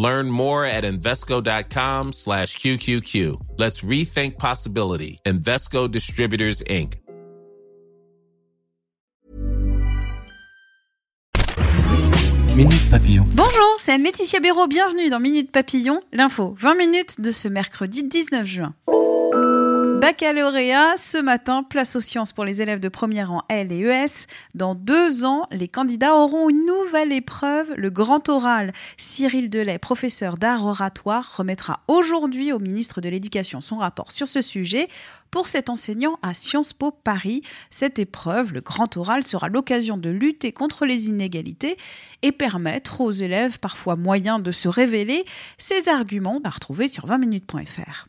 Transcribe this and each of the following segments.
Learn more at Invesco.com slash QQQ. Let's rethink possibility. Invesco Distributors, Inc. Minute Papillon. Bonjour, c'est Anne-Laetitia Béraud. Bienvenue dans Minute Papillon, l'info 20 minutes de ce mercredi 19 juin. Baccalauréat, ce matin, place aux sciences pour les élèves de première en L et ES. Dans deux ans, les candidats auront une nouvelle épreuve, le grand oral. Cyril Delay, professeur d'art oratoire, remettra aujourd'hui au ministre de l'Éducation son rapport sur ce sujet. Pour cet enseignant à Sciences Po Paris, cette épreuve, le grand oral, sera l'occasion de lutter contre les inégalités et permettre aux élèves parfois moyens de se révéler. Ces arguments, à retrouver sur 20minutes.fr.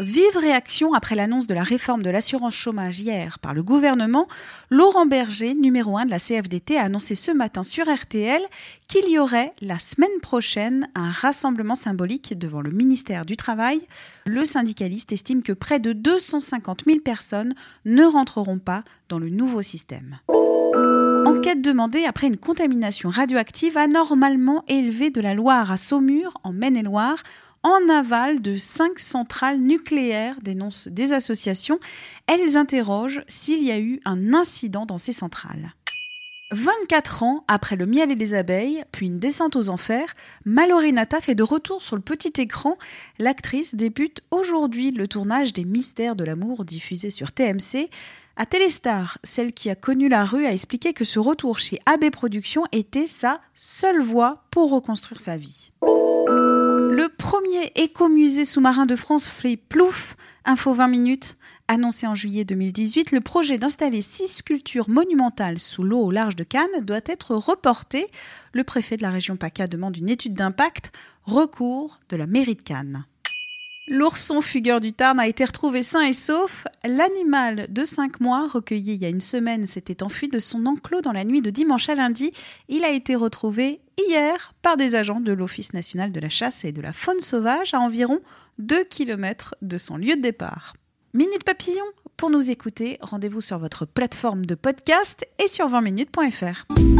Vive réaction après l'annonce de la réforme de l'assurance chômage hier par le gouvernement, Laurent Berger, numéro 1 de la CFDT, a annoncé ce matin sur RTL qu'il y aurait la semaine prochaine un rassemblement symbolique devant le ministère du Travail. Le syndicaliste estime que près de 250 000 personnes ne rentreront pas dans le nouveau système. Enquête demandée après une contamination radioactive anormalement élevée de la Loire à Saumur, en Maine-et-Loire, en aval de cinq centrales nucléaires, dénoncent des associations. Elles interrogent s'il y a eu un incident dans ces centrales. 24 ans après le miel et les abeilles, puis une descente aux enfers, Mallory Nataf est de retour sur le petit écran. L'actrice débute aujourd'hui le tournage des Mystères de l'amour diffusé sur TMC. À Téléstar, celle qui a connu la rue a expliqué que ce retour chez AB Productions était sa seule voie pour reconstruire sa vie. Le premier écomusée sous-marin de France fait plouf. Info 20 minutes. Annoncé en juillet 2018, le projet d'installer six sculptures monumentales sous l'eau au large de Cannes doit être reporté. Le préfet de la région PACA demande une étude d'impact. Recours de la mairie de Cannes. L'ourson fugueur du Tarn a été retrouvé sain et sauf. L'animal de 5 mois, recueilli il y a une semaine, s'était enfui de son enclos dans la nuit de dimanche à lundi. Il a été retrouvé hier par des agents de l'Office national de la chasse et de la faune sauvage à environ 2 km de son lieu de départ. Minute Papillon, pour nous écouter, rendez-vous sur votre plateforme de podcast et sur 20minutes.fr.